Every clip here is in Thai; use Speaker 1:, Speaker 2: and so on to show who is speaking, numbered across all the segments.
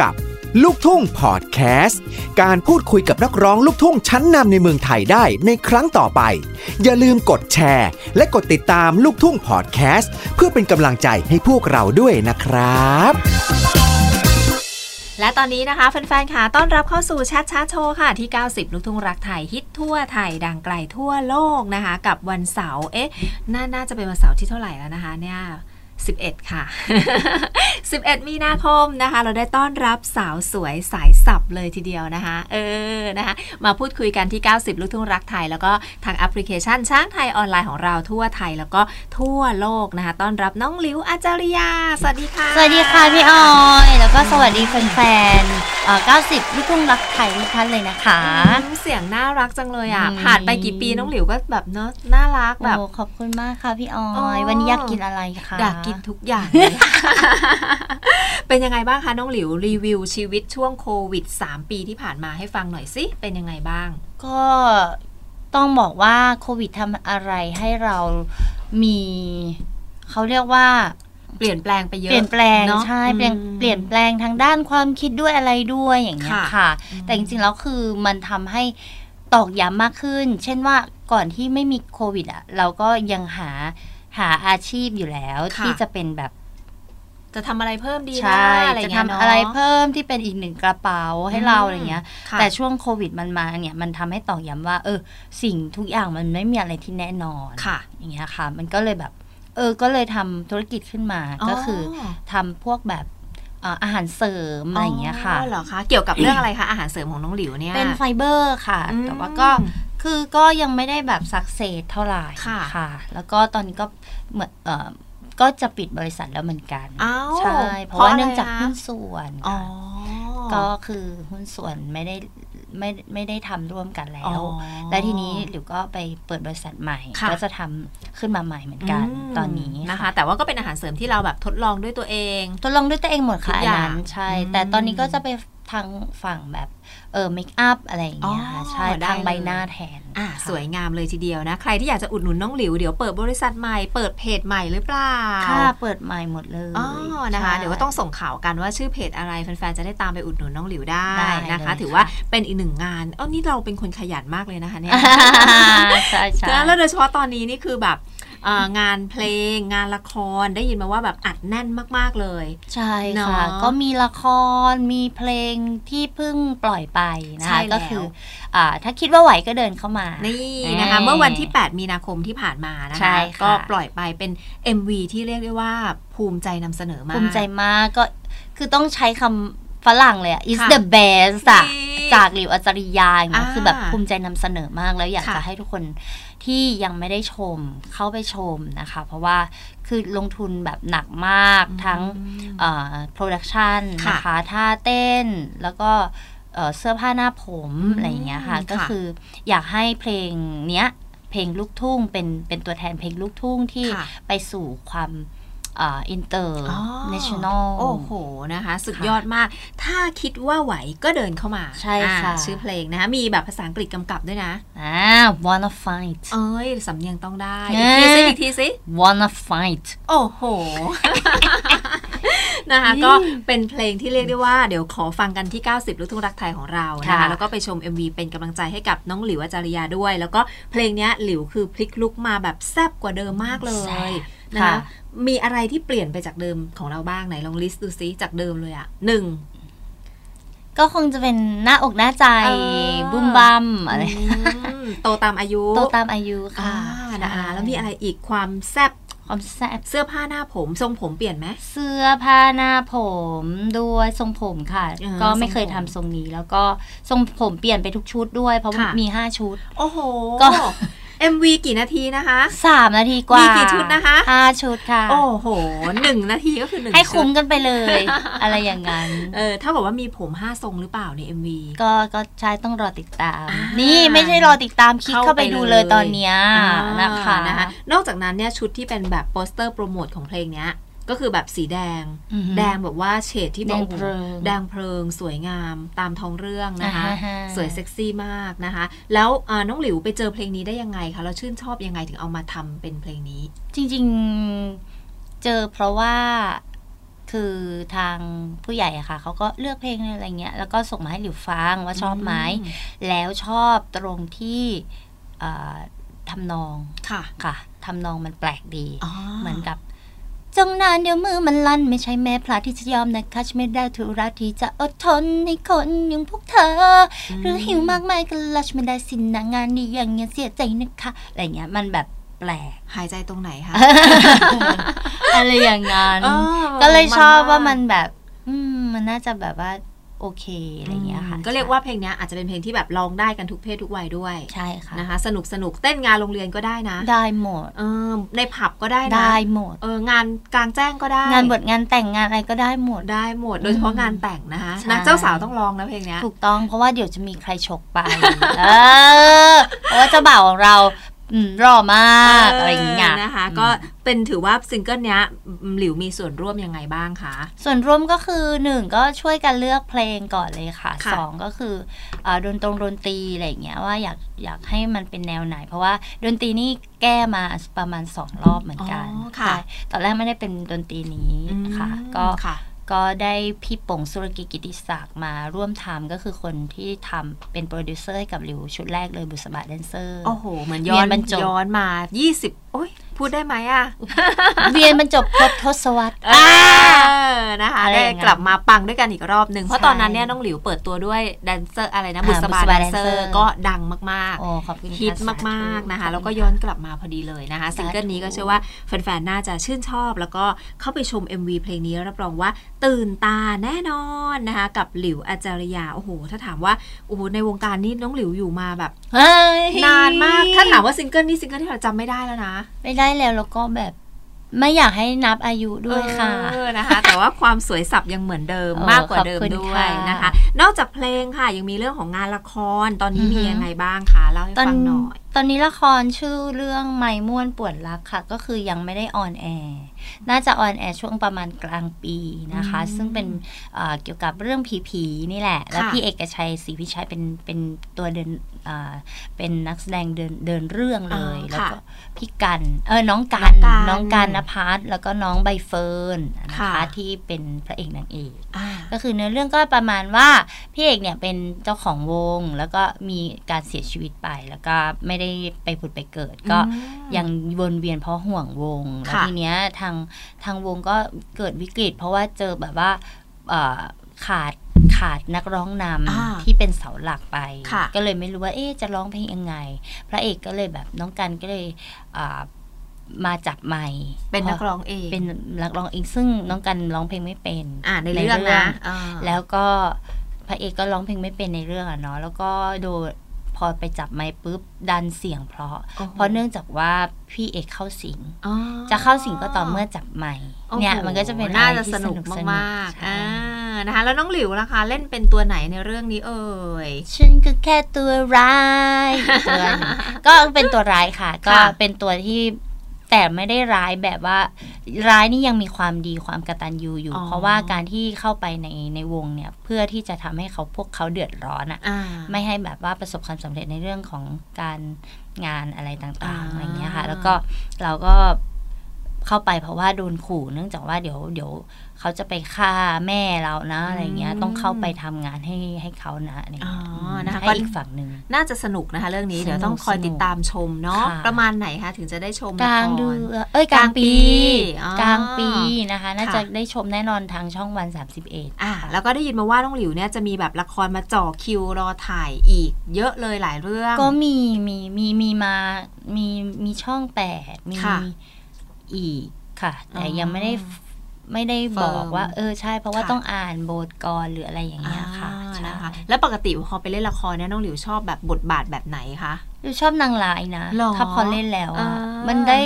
Speaker 1: กับลูกทุ่งพอดแคสต์การพูดคุยกับนักร้องลูกทุ่งชั้นนำในเมืองไทยได้ในครั้งต่อไป อย่าลืมกดแชร์ และกดติดตามลูกทุ่งพอดแคสต์เพื่อเป็นกำลังใจให้พวกเราด้วยนะครับ
Speaker 2: และตอนนี้นะคะแฟนๆค่ะต้อนรับเข้าสู่ Chat Chart Show ค่ะ ที่ 90 ลูกทุ่งรักไทยฮิตทั่วไทยดังไกลทั่วโลกนะคะ กับวันเสาร์เอ๊ะนาน่าจะเป็นวันเสาร์ที่เท่าไหร่แล้วนะคะเนี่ย 11 ค่ะ 11 มีนาคมนะคะ เราได้ต้อนรับสาวสวยสายสับเลยทีเดียวนะคะ เออนะคะ มาพูดคุยกันที่ 90 ลูกทุ่งรักไทย แล้วก็ทางแอปพลิเคชันช้างไทยออนไลน์ของเราทั่วไทยแล้วก็ทั่วโลกนะคะ ต้อนรับน้องลิวอาจาริยา สวัสดีค่ะ
Speaker 3: สวัสดีค่ะพี่ออยแล้วก็สวัสดีแฟนๆเอ่อ90 ลูกทุ่งรักไทยทุกท่านเลยนะคะ
Speaker 2: อืมเสียงน่ารักจังเลยอะ
Speaker 3: อืม
Speaker 2: ผ่านไปกี่ปีน้องหลิวก็แบบเนอะน่ารักแบบ
Speaker 3: โอ้ขอบคุณมากค่ะพี่ออ
Speaker 2: อ๋
Speaker 3: ย
Speaker 2: อ
Speaker 3: วันนี้อยากกินอะไรคะ
Speaker 2: อยากกินทุกอย่างเลยเป็นยังไงบ้างคะน้องหลิวรีวิวชีวิตช่วงโควิด 3 ปีที่ผ่านมาให้ฟังหน่อยสิเป็นยังไงบ้าง
Speaker 3: ก็ต้องบอกว่าโควิดทำอะไรให้เรามีเขาเรียกว่า
Speaker 2: เปลี่ยนแปลงไปเยอะ
Speaker 3: เปลี่ยนแปลง
Speaker 2: เนอะ
Speaker 3: ใช่เปลี่ยน
Speaker 2: อืม
Speaker 3: เปลี่ยนแปลงทางด้านความคิดด้วยอะไรด้วยอย่างเงี้ย
Speaker 2: ค่ะ
Speaker 3: ค่ะ
Speaker 2: อืม
Speaker 3: แต่จริงๆแล้วคือมันทำให้ตอกย้ำมากขึ้น เช่นว่าก่อนที่ไม่มีโควิดอะเราก็ยังหา หาอาชีพอยู่แล้ว
Speaker 2: ค่ะ
Speaker 3: ที่จะเป็นแบบ
Speaker 2: จะทำอะไรเพิ่มดี
Speaker 3: ใช
Speaker 2: นะ่อะไร
Speaker 3: จะ
Speaker 2: เงี้ย
Speaker 3: ทำ
Speaker 2: เนาะ
Speaker 3: อะไรเพิ่มที่เป็นอีกหนึ่งกระเป๋าให้เราอะไรเงี้ย
Speaker 2: ค่ะ
Speaker 3: แต่ช่วงโควิดมันมาเนี่ย มันทำให้ตอกย้ำว่า เออ สิ่งทุกอย่างมันไม่มีอะไรที่แน่นอน
Speaker 2: ค่ะ
Speaker 3: อย่างเงี้ยค่ะ มันก็เลยแบบ เออ ก็เลยทำธุรกิจขึ้นมาก็คือทำพวกแบบเอ่ออาหารเสริมอะไรอย่างเงี้ยค่ะ
Speaker 2: อ๋อเหรอคะ เกี่ยวกับเรื่องอะไรคะ อาหารเสริมของน้องหลิวเนี่ย
Speaker 3: เป็นไฟเบอร์ค่ะ
Speaker 2: อืม
Speaker 3: แต่ว่าก็ คือก็ยังไม่ได้แบบสักเซสเท่าไหร่
Speaker 2: ค่ะ
Speaker 3: แล้วก็ตอนนี้ก็เหมือนเออก็จะปิดบริษัทแล้วเหมือนกัน
Speaker 2: อ้าว
Speaker 3: ใช่ เพราะว่า
Speaker 2: เพราะอะไร
Speaker 3: เนื่องจาก
Speaker 2: คะ
Speaker 3: หุ้นส่วน
Speaker 2: อ๋อ
Speaker 3: ค่ะก็คือหุ้นส่วนไม่ได้ไม่ไม่ได้ทำร่วมกันแล้
Speaker 2: อ๋อ
Speaker 3: วและทีนี้หลิวก็ไปเปิดบริษัทใหม่
Speaker 2: ค่ะ
Speaker 3: ก็จะทำขึ้นมาใหม่เหมือนกัน
Speaker 2: ม
Speaker 3: ตอนนี้
Speaker 2: นะคะ แต่ว่าก็เป็นอาหารเสริมที่เราแบบทดลองด้วยตัวเอง
Speaker 3: ทดลองด้วยตัวเองหมดค่ะ
Speaker 2: ทุก
Speaker 3: อั
Speaker 2: อนย่าง
Speaker 3: นั้นใช่
Speaker 2: อืม
Speaker 3: แต่ตอนนี้ก็จะไป ทางฝั่งแบบเออเมคอัพอะไรอย่างเงี้ยค่ะ
Speaker 2: อ๋อ
Speaker 3: ใช่
Speaker 2: ได้
Speaker 3: ทางใบ
Speaker 2: เลย
Speaker 3: หน้าแทน
Speaker 2: อะ
Speaker 3: ค่ะ
Speaker 2: สวยงามเลยทีเดียวนะ ใครที่อยากจะอุดหนุนน้องหลิวเดี๋ยวเปิดบริษัทใหม่เปิดเพจใหม่หรือเปล่า
Speaker 3: ค่ะเปิดใหม่หมดเลย
Speaker 2: อ๋อนะคะ
Speaker 3: ใช่
Speaker 2: เดี๋ยวก็ต้องส่งข่าวกันว่าชื่อเพจอะไรแฟนๆจะได้ตามไปอุดหนุนน้องหลิวได้
Speaker 3: ได้
Speaker 2: นะคะ
Speaker 3: เลย
Speaker 2: ถือว่า
Speaker 3: ค่ะ
Speaker 2: เป็นอีกหนึ่งงานเอ้านี่เราเป็นคนขยันมากเลยนะคะเนี่ย
Speaker 3: ใช่ใช่
Speaker 2: แล้วโดยเฉพาะตอนนี้นี่คือแบบเอ่อ งานเพลง งานละครได้ยินมาว่าแบบอัดแน่นมาก ๆเลย
Speaker 3: ใช่
Speaker 2: เน
Speaker 3: ค่ะ
Speaker 2: อะ
Speaker 3: ก็มีละครมีเพลงที่เพิ่งปล่อยไปนะ
Speaker 2: ใช่
Speaker 3: คะ
Speaker 2: แล้ว
Speaker 3: ก็คืออ่าถ้าคิดว่าไหวก็เดินเข้ามา
Speaker 2: นี่นะคะ เมื่อวันที่ 8 มีนาคมที่ผ่านมานะ
Speaker 3: ใช่
Speaker 2: คะ
Speaker 3: ค่ะ
Speaker 2: ก็ปล่อยไปเป็น MV ที่เรียกได้ว่าภูมิใจนำเสนอมาก
Speaker 3: ภูมิใจมากก็คือต้องใช้คำฝรั่งเลยอะ is
Speaker 2: ค่ะ
Speaker 3: the best อะ
Speaker 2: นี่
Speaker 3: จากหลิวอัจริยาอย่างเงี้ย
Speaker 2: อ่า
Speaker 3: คือแบบภูมิใจนำเสนอมากแล้วอยาก
Speaker 2: ค่ะ
Speaker 3: จะให้ทุกคนที่ยังไม่ได้ชมเข้าไปชมนะคะ เพราะว่าคือลงทุนแบบหนักมากทั้ง
Speaker 2: อืม
Speaker 3: production
Speaker 2: ค่ะ
Speaker 3: นะคะท่าเต้นแล้วก็เอ่อเสื้อผ้าหน้าผม
Speaker 2: อืม
Speaker 3: อะไรอย่างเงี้ยค่ะ
Speaker 2: ค่ะ
Speaker 3: ก็คืออยากให้เพลงเนี้ยเพลงลูกทุ่งเป็นเป็นตัวแทนเพลงลูกทุ่งที่
Speaker 2: ค่ะ
Speaker 3: ไปสู่ความ อินเตอร์
Speaker 2: อ๋อ
Speaker 3: national
Speaker 2: โอ้โหนะคะ สุด
Speaker 3: ค่ะ
Speaker 2: ยอดมาก ถ้าคิดว่าไหวก็เดินเข้ามา
Speaker 3: ใช่ค่ะ
Speaker 2: อ่าชื่อเพลงนะคะ มีแบบภาษาอังกฤษกำกับด้วยนะ
Speaker 3: อ่า wanna fight
Speaker 2: เอ้ย สำเนียงต้องได้
Speaker 3: เอ้
Speaker 2: อีก
Speaker 3: ย
Speaker 2: ทีสิอีกทีสิ
Speaker 3: wanna fight
Speaker 2: โอ้โห นะคะ ก็เป็นเพลงที่เรียกได้ว่าเดี๋ยวขอฟังกันที่ 90 ลูกทุ่งรักไทยของเรานะคะ
Speaker 3: ค่ะ
Speaker 2: แล้วก็ไปชม MV เป็นกำลังใจให้กับน้องหลิวอาจาริยาด้วย แล้วก็เพลงเนี้ยหลิวคือพลิกลุกมาแบบแซ่บกว่าเดิมมากเล
Speaker 3: แซ่
Speaker 2: ย
Speaker 3: บ
Speaker 2: นะ
Speaker 3: ค่ะ
Speaker 2: คะมีอะไรที่เปลี่ยนไปจากเดิมของเราบ้างไหนลองลิสต์ดูซิจากเดิมเลยอะหนึ่ง
Speaker 3: ก็คงจะเป็นหน้าอกหน้าใจ
Speaker 2: เออ
Speaker 3: บุมบัมอะไร
Speaker 2: อืมโตตามอายุ
Speaker 3: โตตามอายุ
Speaker 2: อ่า
Speaker 3: ค่ะ
Speaker 2: นะคะ
Speaker 3: ใช่
Speaker 2: แล้วมีอะไรอีกความแซ่บ
Speaker 3: ความแซ่บ
Speaker 2: เสื้อผ้าหน้าผม ทรงผมเปลี่ยนไหม
Speaker 3: เสื้อผ้าหน้าผมด้วยทรงผมค่ะ
Speaker 2: เออ
Speaker 3: ก็ไม่เคย
Speaker 2: ทรงผม
Speaker 3: ทำทรงนี้ แล้วก็ทรงผมเปลี่ยนไปทุกชุดด้วย เพราะ
Speaker 2: ค่ะ
Speaker 3: มีห้าชุด
Speaker 2: โอ้โห
Speaker 3: ก็
Speaker 2: MV กี่นาทีนะคะ
Speaker 3: สามนาทีกว่า
Speaker 2: มี
Speaker 3: มี
Speaker 2: กี่ชุดนะคะ
Speaker 3: ห้าชุดค่ะ
Speaker 2: โอ้โหหนึ่งนาทีก็คือหนึ่ง
Speaker 3: ให้คุ้ม
Speaker 2: ชุด
Speaker 3: กันไปเลย อะไรอย่างนั้น
Speaker 2: เออเท่ากับว่ามีผมห้าทรงหรือเปล่าใน MV
Speaker 3: ก็ก็ใช่ต้องรอติดตาม
Speaker 2: อ่านี่
Speaker 3: นี่ไม่ใช่รอติดตามคลิก
Speaker 2: เข้า
Speaker 3: เข้าไป
Speaker 2: ไป
Speaker 3: ดู
Speaker 2: เลย
Speaker 3: เลยตอนเนี้ย
Speaker 2: อ่า
Speaker 3: นะคะ
Speaker 2: นะคะ นอกจากนั้นเนี่ยชุดที่เป็นแบบโปสเตอร์โปรโมทของเพลงเนี้ย ก็คือแบบสีแดง
Speaker 3: อือฮึ
Speaker 2: แดงแบบว่าเฉดที่แบบ
Speaker 3: แดง
Speaker 2: โอ้โห
Speaker 3: เพลิง
Speaker 2: แดงเพลิง สวยงามตามท้องเรื่องนะคะ
Speaker 3: อ่าฮะ
Speaker 2: สวยเซ็กซี่มากนะคะ แล้วอ่าน้องหลิวไปเจอเพลงนี้ได้ยังไงคะแล้วชื่นชอบยังไงถึงเอามาทำเป็นเพลงนี้
Speaker 3: จริงๆเจอเพราะว่าคือทางผู้ใหญ่อะค่ะเขาก็เลือกเพลงอะไรเงี้ยแล้วก็ส่งมาให้หลิวฟังว่าชอบไหมแล้วชอบตรงที่เอ่อทำนอง
Speaker 2: ค่ะ
Speaker 3: ค่ะทำนองมันแปลกดี
Speaker 2: อ๋อ
Speaker 3: เหมือนกับ จงนานเดี๋ยวมือมันลั่น ไม่ใช่แม่พลาที่จะยอมนะคะฉันไม่ได้ทุระที่จะอดทนในคนอย่างพวกเธอ หรือหิวมากมายก็ลัชไม่ได้สินนะงานนี้อย่างเงี้ยเสียใจนะคะอะไรเงี้ยมันแบบแปลก
Speaker 2: หายใจตรงไหนคะ
Speaker 3: อะไรอย่างงั้น
Speaker 2: เออ
Speaker 3: ก็เลยชอบว่ามัน
Speaker 2: ก
Speaker 3: แบบ อืมมันน่าจะแบบว่า โอเคอะไรเงี้ยค่ะ
Speaker 2: ก็เรียกว่าเพลงเนี้ยอาจจะเป็นเพลงที่แบบร้องได้กันทุกเพศทุกวัยด้วย
Speaker 3: ใช่ค่ะ
Speaker 2: นะคะ สนุกสนุกเต้นงานโรงเรียนก็ได้นะ
Speaker 3: ได้หมด
Speaker 2: เออในผับก็ได้นะ
Speaker 3: ได้หมด
Speaker 2: เอองานกลางแจ้งก็ได้
Speaker 3: งานบทงานแต่งงานอะไรก็ได้หมด
Speaker 2: ได้หมด โดยเฉพาะงานแต่งนะคะ
Speaker 3: ใช่
Speaker 2: นางเจ้าสาวต้องร้องนะเพลงเนี้ย
Speaker 3: ถูกต้องเพราะว่าเดี๋ยวจะมีใครฉกไปเออเพราะว่าเจ้าบ่าวของเราอืม รอมากอะไรอย่างเงี้ย
Speaker 2: นะคะ ก็เป็นถือว่าซิงเกิลเนี้ยหลิวมีส่วนร่วมยังไงบ้างคะ
Speaker 3: ส่วนร่วมก็คือหนึ่งก็ช่วยกันเลือกเพลงก่อนเลยค่ะ
Speaker 2: ค่ะ
Speaker 3: สองก็คือเอ่อดนตรงดนตรีอะไรอย่างเงี้ยว่าอยากอยากให้มันเป็นแนวไหน เพราะว่าดนตรีนี่แก้มาประมาณสองรอบเหมือนกัน
Speaker 2: อ๋อค่ะ
Speaker 3: ใช่ตอนแรกไม่ได้เป็นดนตรีนี้ค่ะ
Speaker 2: อืม
Speaker 3: ก็
Speaker 2: ค่ะ
Speaker 3: ก็ได้พี่ป่งสุรกิจกิติศักดิ์มาร่วมทำก็คือคนที่ทำเป็นโปรดิวเซอร์ให้กับหลิวชุดแรกเลยบุษบาแดนเซอร์
Speaker 2: โอ้โห เหมือนย้อน
Speaker 3: เรียนบรรจบ
Speaker 2: ย้อนมา 20 โอ้ย พูดได้ไหมอะ
Speaker 3: เวียนบรรจบครบทศวรรษ
Speaker 2: เออนะคะ
Speaker 3: อะไร
Speaker 2: ได้
Speaker 3: อย่างนั้น
Speaker 2: กลับมาปังด้วยกันอีกรอบหนึ่งเพราะ
Speaker 3: ใช่
Speaker 2: ตอนนั้นเนี่ยน้องหลิวเปิดตัวด้วยแดนเซอร์อะไรนะ
Speaker 3: อ่า
Speaker 2: บุษบา
Speaker 3: บุษบา
Speaker 2: แดนเซอ
Speaker 3: แดนเซอร์
Speaker 2: ร์ก็ดังมาก
Speaker 3: โอ้ขอบคุณ
Speaker 2: ๆ
Speaker 3: ค่ะ
Speaker 2: ฮิต
Speaker 3: สธุ
Speaker 2: มากๆนะคะ
Speaker 3: ขบณ
Speaker 2: แล้วก็ย้อนกลับมาพอดีเลยนะคะซิงเกิลนี้ก็
Speaker 3: สาธุ
Speaker 2: เชื่อว่าแฟนๆน่าจะชื่นชอบ แล้วก็เข้าไปชม MV เพลงนี้รับรองว่าตื่นตาแน่นอนนะคะ กับหลิวอาจารยาโอ้โห ถ้าถามว่าโอ้โหในวงการนี้น้องหลิวอยู่มาแบบ
Speaker 3: เฮ้ย
Speaker 2: นานมากถ้าถามว่าซิงเกิลนี้ซิงเกิลที่เราจำไม่ได้แล้วนะ
Speaker 3: ไม่ได้แล้วแล้วก็แบบไม่อยากให้นับอายุด้วยค่ะ
Speaker 2: เออนะคะ แต่ว่าความสวยสับยังเหมือนเดิม
Speaker 3: เออ
Speaker 2: มากกว่าเดิม
Speaker 3: ขอบคุณ
Speaker 2: ด้วย
Speaker 3: ค่ะ
Speaker 2: นะคะ นอกจากเพลงค่ะยังมีเรื่องของงานละครตอนนี้
Speaker 3: อือฮึ
Speaker 2: มียังไงบ้างคะเล่าให้
Speaker 3: ตอน
Speaker 2: ฟังหน่อย
Speaker 3: ตอนนี้ละครชื่อเรื่องไม่ม่วนปวดรักค่ะ ก็คือยังไม่ได้ on air น่าจะ on air ช่วงประมาณกลางปีนะคะ
Speaker 2: อืม
Speaker 3: ซึ่งเป็นเอ่อเกี่ยวกับเรื่องผีๆนี่แหละ แล้ว
Speaker 2: ค่ะ
Speaker 3: พี่เอกชัยศรีวิชัยเป็นเป็นตัวเดินอ่าเป็นนักแสดงเดินเดินเรื่องเลย
Speaker 2: อ่า
Speaker 3: แล้วก็
Speaker 2: ค่ะ
Speaker 3: พี่กันเออน้องกั
Speaker 2: น้อนงกัน
Speaker 3: น้องกันนภัสแล้วก็น้องใบเฟิร์นนะ
Speaker 2: ค่ะ
Speaker 3: คะที่เป็นพระเอกนางเอก
Speaker 2: อ่า
Speaker 3: ก็คือเนื้อเรื่องก็ประมาณว่าพี่เอกเนี่ยเป็นเจ้าของวง แล้วก็มีการเสียชีวิตไป แล้วก็ไม่ได้ไปผุดไปเกิด ก็
Speaker 2: อืม
Speaker 3: ยังวนเวียนเพราะห่วงวงแล้ว
Speaker 2: ค่ะ
Speaker 3: ทีเนี้ยทางทางวงก็เกิดวิกฤต เพราะว่าเจอแบบว่าเอ่อขาดขาดนักร้องน
Speaker 2: อ่าำ
Speaker 3: ที่เป็นเสาหลักไป
Speaker 2: ค่ะ
Speaker 3: ก็เลยไม่รู้ว่าเอ๊ะจะร้องเพลงยังไง พระเอกก็เลยแบบน้องกันก็เลยอ่ามาจับไมค์
Speaker 2: เป็นนักร้องเอง
Speaker 3: เป็นนักร้องเองซึ่งน้องกันร้องเพลงไม่เป็น
Speaker 2: อ่าในเรื่องนะอ่า
Speaker 3: แล้วก็พระเอกก็ร้องเพลงไม่เป็นในเรื่องอะเนาะแล้วก็โดนพ อไปจับไม้ปุ๊บดันเสียงเพราะ
Speaker 2: โอ้โห
Speaker 3: เพราะเนื่องจากว่าพี่เอกเข้าสิง
Speaker 2: อ๋อ
Speaker 3: จะเข้าสิงก็ต่อเมื่อจับไม้
Speaker 2: โอ้โห
Speaker 3: เนี่ยมันก็จะเป็น
Speaker 2: น่า
Speaker 3: อะไร
Speaker 2: จะ
Speaker 3: ที่
Speaker 2: สนุก
Speaker 3: ส
Speaker 2: มากๆ
Speaker 3: ใช่
Speaker 2: อ่านะคะแล้วน้องหลิวล่ะคะเล่นเป็นตัวไหนในเรื่องนี้เอ่ย
Speaker 3: ฉันก็แค่ตัวร้ายตัวหนึ่งก็เป็นตัวร้ายค่ะ ก็เป็นตัวที่ แต่ไม่ได้ร้ายแบบว่า ร้ายนี่ยังมีความดีความกตัญญูอยู่
Speaker 2: อ๋อ
Speaker 3: เพราะว่าการที่เข้าไปในในวงเนี่ย เพื่อที่จะทำให้เขาพวกเขาเดือดร้อนอะ
Speaker 2: อ่า
Speaker 3: ไม่ให้แบบว่าประสบความสำเร็จในเรื่องของการงานอะไรต่าง
Speaker 2: อ่า
Speaker 3: ๆอะไรเงี้ยค่ะ แล้วก็เราก็ เข้าไปเพราะว่าโดนขู่เนื่องจากว่าเดี๋ยวเดี๋ยวเขาจะไปฆ่าแม่เรานะอะไรเงี้ยต้องเข้าไปทำงานให้ให้เขานะอะไร
Speaker 2: อ๋อ
Speaker 3: เงี้ย
Speaker 2: นะคะ
Speaker 3: ให้
Speaker 2: ก็
Speaker 3: อีกฝั่งหนึ่ง
Speaker 2: น่าจะสนุกนะคะ เรื่องนี้
Speaker 3: สนุก
Speaker 2: เดี๋ยวต้องคอยติดตามชมเนาะ
Speaker 3: ค่ะ
Speaker 2: ประมาณไหนคะถึงจะได้ชม
Speaker 3: กลาง
Speaker 2: ละคร
Speaker 3: เดือนเอ้ยกลางปี
Speaker 2: กลางปีอ๋อก
Speaker 3: ลางปีนะคะ น่า
Speaker 2: ค่ะ
Speaker 3: จะได้ชมแน่นอนทางช่องวัน 31
Speaker 2: อ่าแล้วก็ได้ยินมาว่าน้องหลิวเนี่ยจะมีแบบละครมาจ่อคิวรอถ่ายอีก เยอะเลยหลายเรื่อง
Speaker 3: ก็มีมีมีมีมามีมีช่องแปดมี
Speaker 2: ค่ะ
Speaker 3: อีกค่ะ แต่
Speaker 2: อ๋อ
Speaker 3: ยังไม่ได้ไม่ได้บอก
Speaker 2: firm
Speaker 3: ว่า เออใช่ เพราะว่า
Speaker 2: ค่ะ
Speaker 3: ต้องอ่านบทก่อนหรืออะไรอย่างเงี้ยค่ะ
Speaker 2: อ่า
Speaker 3: ใช่
Speaker 2: นะคะ แล้วปกติพอไปเล่นละครเนี่ยน้องหลิวชอบแบบบทบาทแบบไหนคะ
Speaker 3: ดูชอบนางร้ายนะ
Speaker 2: หรอ
Speaker 3: ถ้าพอเล่นแล้วอะ
Speaker 2: อ่ามั
Speaker 3: มันได้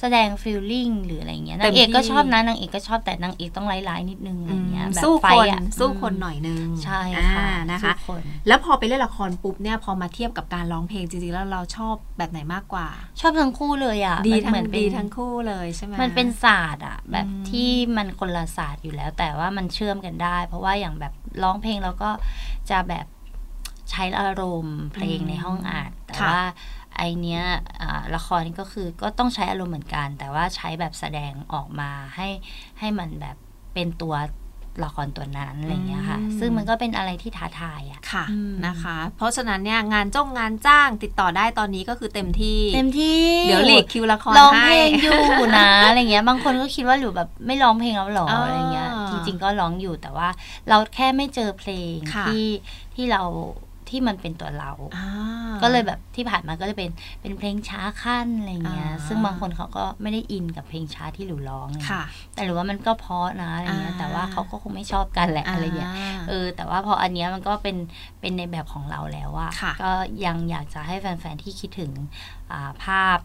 Speaker 3: แสดงฟีลลิ่งหรืออะไรเงี้ย
Speaker 2: เต็
Speaker 3: นามงเอกก็
Speaker 2: ที่
Speaker 3: ชอบนะนางเอกก็ชอบแต่นางเอกต้องร้ายๆนิดนึงอะไรเงี้ยแบบ
Speaker 2: สู้
Speaker 3: ไฟ
Speaker 2: คน
Speaker 3: อะ
Speaker 2: สู้คนหน่อยนึง
Speaker 3: ใช่
Speaker 2: อ่า
Speaker 3: ค่ะ
Speaker 2: นะคะ
Speaker 3: สู้คน
Speaker 2: แล้วพอไปเล่นละครปุ๊บเนี่ยพอมาเทียบกับการร้องเพลงจริงๆแล้วเราชอบแบบไหนมากกว่า
Speaker 3: ชอบทั้งคู่เลยอะ
Speaker 2: ดี
Speaker 3: มัน
Speaker 2: ทั้
Speaker 3: เหมื
Speaker 2: ง
Speaker 3: อนเป็น
Speaker 2: ดีทั้งคู่เลยใช่ไหม
Speaker 3: มันเป็นศาสตร์อะแบบ
Speaker 2: อืม
Speaker 3: ที่มันคนละศาสตร์อยู่แล้ว แต่ว่ามันเชื่อมกันได้ เพราะว่าอย่างแบบร้องเพลงเราก็จะแบบใช้อารมณ์เพลง
Speaker 2: อืม
Speaker 3: ในห้องอัดแต่
Speaker 2: ค่ะ
Speaker 3: ว่า ไอเนี้ยอ่าละครนี่ก็คือก็ต้องใช้อารมณ์เหมือนกัน แต่ว่าใช้แบบแสดงออกมาให้ให้มันแบบเป็นตัวละครตัวนั้นอะไรอย่างเงี้ยค่ะ
Speaker 2: อืม
Speaker 3: ซึ่งมันก็เป็นอะไรที่ท้าทายอะ
Speaker 2: ค่ะ
Speaker 3: อืม
Speaker 2: นะคะ เพราะฉะนั้นเนี่ยงานจ้องงานจ้างติดต่อได้ตอนนี้ก็คือเต็มที่
Speaker 3: เต็มที่
Speaker 2: เดี๋ยวหลีกคิวละคร
Speaker 3: ร้อง
Speaker 2: ให้
Speaker 3: เพลงอยู่นะอะไรเงี้ย บางคนก็คิดว่าหลิวแบบไม่ร้องเพลงแล้วหรอ
Speaker 2: อ่า
Speaker 3: อะไรเงี้ย จริง ๆ ก็ร้องอยู่แต่ว่าเราแค่ไม่เจอเพลง
Speaker 2: ค่ะ
Speaker 3: ที่ที่เรา ที่มันเป็นตัวเรา
Speaker 2: อ่า
Speaker 3: ก็เลยแบบที่ผ่านมาก็จะเป็นเป็นเพลงช้าขั้นอะไรเงี้ย
Speaker 2: อ่า
Speaker 3: ซึ่งบางคนเขาก็ไม่ได้อินกับเพลงช้าที่หลิวร้องไง
Speaker 2: ค่ะ
Speaker 3: แต่หรือว่ามันก็เพราะนะอะไรเงี้ย
Speaker 2: อ่า
Speaker 3: แต่ว่าเขาก็คงไม่ชอบกันแหละอะไรเงี้ยาเออ แต่ว่าพออันเนี้ยมันก็เป็นเป็นในแบบของเราแล้วอะ
Speaker 2: ค่ะ
Speaker 3: ก็ยังอยากจะให้แฟนๆที่คิดถึงอ่าภาพ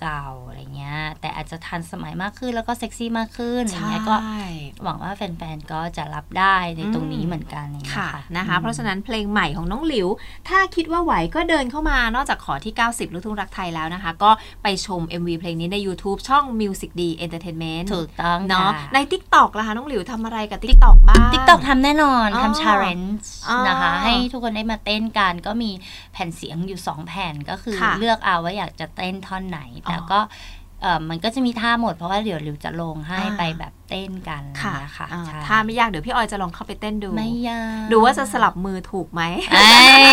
Speaker 3: เก่าๆอะไรเงี้ย แต่อาจจะทันสมัยมากขึ้นแล้วก็เซ็กซี่มากขึ้นอย่างเงี้ยก็
Speaker 2: ใช่
Speaker 3: หวังว่าแฟนๆก็จะรับได้ในตรงนี้เหมือนกันอย่างเงี้ย
Speaker 2: ค่ะ
Speaker 3: ค่ะ
Speaker 2: นะคะ
Speaker 3: อืม
Speaker 2: เพราะฉะนั้นเพลงใหม่ของน้องหลิว ถ้าคิดว่าไหวก็เดินเข้ามานอกจากขอที่ 90 ลูกทุ่งรักไทยแล้วนะคะ ก็ไปชม MV เพลงนี้ใน YouTube ช่อง Music D Entertainment
Speaker 3: ถูกต้อง
Speaker 2: เนาะ
Speaker 3: ค่
Speaker 2: ใน TikTok ล่ะคะน้องหลิวทำอะไรกับ TikTok บ้าง
Speaker 3: TikTok ทำแน่นอน
Speaker 2: อ๋อ
Speaker 3: ทำ challenge
Speaker 2: อ๋อ
Speaker 3: นะคะ ให้ทุกคนได้มาเต้นกันก็มีแผ่นเสียงอยู่ 2 แผ่นก็คือ
Speaker 2: ค่ะ
Speaker 3: เลือกเอาว่าอยากจะเต้นท่อนไหนแต่
Speaker 2: อ๋อ
Speaker 3: ก็เออ มันก็จะมีท่าหมดเพราะว่าเดี๋ยวริวจะลงให้
Speaker 2: อ่า
Speaker 3: ไปแบบเต้นกันอะไรอย่างเงี้ยค่ะ
Speaker 2: อ่า
Speaker 3: ใช่
Speaker 2: ถ้าไม่ยากเดี๋ยวพี่ออยจะลองเข้าไปเต้นดู
Speaker 3: ไม่ยาก
Speaker 2: ดูว่าจะสลับมือถูกไหม
Speaker 3: เอ้ย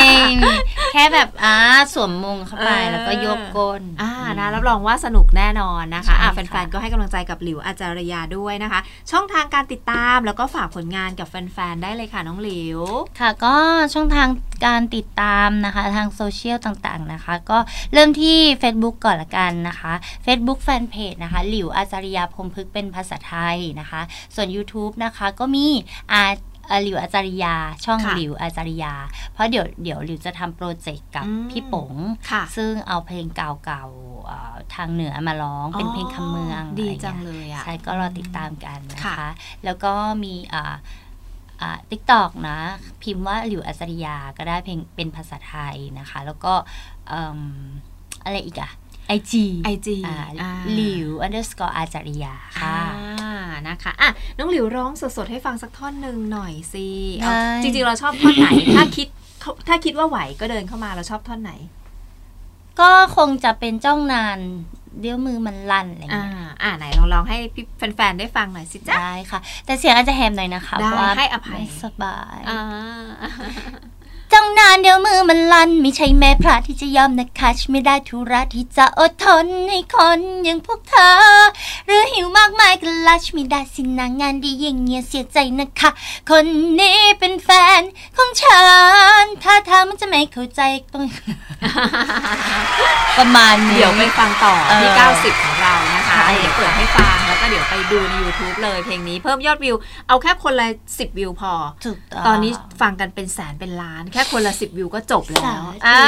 Speaker 3: แค่แบบอ่าสวมมงเข้าไป
Speaker 2: เออ
Speaker 3: แล้วก็โยกก้น
Speaker 2: อ่านะรับรองว่าสนุกแน่นอนนะคะ
Speaker 3: ใช่
Speaker 2: อะ
Speaker 3: ค่ะ
Speaker 2: แฟนๆ ก็ให้กำลังใจกับหลิวอาจารยาด้วยนะคะ ช่องทางการติดตามแล้วก็ฝากผลงานกับแฟนๆ ได้เลยค่ะน้องหลิว
Speaker 3: ค่ะก็ช่องทาง การติดตามนะคะทางโซเชียลต่างๆนะคะ ก็เริ่มที่ Facebook ก่อนละกันนะคะ Facebook Fanpage นะคะหลิวอาจาริยาพรหมพฤกษ์เป็นภาษาไทยนะคะ ส่วน YouTube นะคะก็มีอาอ่าหลิวอาจาริยา ช่อง
Speaker 2: ค่ะ
Speaker 3: หลิวอาจาริยา เพราะเดี๋ยวเดี๋ยวหลิวจะทำ project กับ
Speaker 2: อืม
Speaker 3: พี่ป๋ง
Speaker 2: ค่ะ
Speaker 3: ซึ่งเอาเพลงเก่าๆเอ่อทางเหนือมาร้องเป็นเพลงคำเมือง
Speaker 2: ดี
Speaker 3: อะไร
Speaker 2: จัง
Speaker 3: เงี้ย
Speaker 2: เลยอะ
Speaker 3: ใช่ก็รอติดตามกันนะ
Speaker 2: ค่ะ
Speaker 3: คะแล้วก็มีอ่าอ่า TikTok นะ พิมพ์ว่าหลิวอัศริยาก็ได้เพลงเป็นภาษาไทยนะคะ แล้วก็เอิ่มอะไรอีกอะไอจี
Speaker 2: IG อ่า
Speaker 3: หลิว underscore อาจาริยา
Speaker 2: ค่ะ
Speaker 3: ค่ะ
Speaker 2: นะคะอะน้องหลิวร้องสดๆ ให้ฟังสักท่อนหนึ่งหน่อยสิเอา
Speaker 3: ได้
Speaker 2: จริงๆ เราชอบท่อนไหน ถ้าคิดถ้าคิดว่าไหวก็เดินเข้ามาเราชอบท่อนไหน
Speaker 3: ก็คงจะเป็นจ้องนาน เดี๋ยวมือมันลั่นอะไร
Speaker 2: อ่า
Speaker 3: เงี้ย
Speaker 2: อ่าไหนลองร้องให้พี่แฟนๆได้ฟังหน่อยสิจ๊ะ
Speaker 3: ได้ค่ะ แต่เสียงอาจจะแหมหน่อยนะคะ
Speaker 2: ได้
Speaker 3: เพราะว่า
Speaker 2: ให้อภัย
Speaker 3: ไม่สบาย
Speaker 2: อ่า
Speaker 3: จ้องนานเดี๋ยวมือมันลั่นไม่ใช่แม่พระที่จะยอมนะคะฉันไม่ได้ธุระที่จะอดทนให้คนอย่างพวกเธอ หรือหิวมากมายก็ลัชไม่ได้สินางงานดีอย่างเงี้ยเสียใจนะคะ คนนี้เป็นแฟนของฉันถ้าทางมันจะไม่เข้าใจต้องประมาณนี้
Speaker 2: เดี๋ยวไปฟังต่อที่
Speaker 3: เออ
Speaker 2: 90 ของเรานะ คะ
Speaker 3: ใช่
Speaker 2: เดี๋ยวเปิดให้ฟังแล้วก็เดี๋ยวไปดูใน YouTube เลยเพลงนี้เพิ่มยอดวิว เอาแค่คนละ 10 วิวพอ
Speaker 3: ถูกต้อง
Speaker 2: ตอนนี้ฟังกันเป็นแสนเป็นล้าน แค่คนละ 10 วิวก็จบแล้
Speaker 3: สาวธุ
Speaker 2: อ่า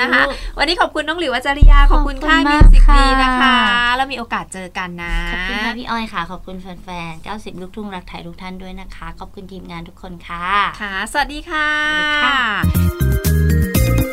Speaker 2: นะคะ วันนี้ขอบคุณน้องหลิวอาจาริยา ขอบคุณค่าย
Speaker 3: ขอบคุณ
Speaker 2: มิ
Speaker 3: มาวก
Speaker 2: สิก
Speaker 3: ค่ะ
Speaker 2: ดีนะคะ แล้วมีโอกาสเจอกันนะ
Speaker 3: ขอบคุณค่ะพี่อ้อยค่ะ ขอบคุณแฟนๆ 90 ลูกทุ่งรักไทยทุกท่านด้วยนะคะ ขอบคุณทีมงานทุกคนค่ะ
Speaker 2: ค่ะ สวัสดีค่ะ
Speaker 3: สวัสดีค่ะ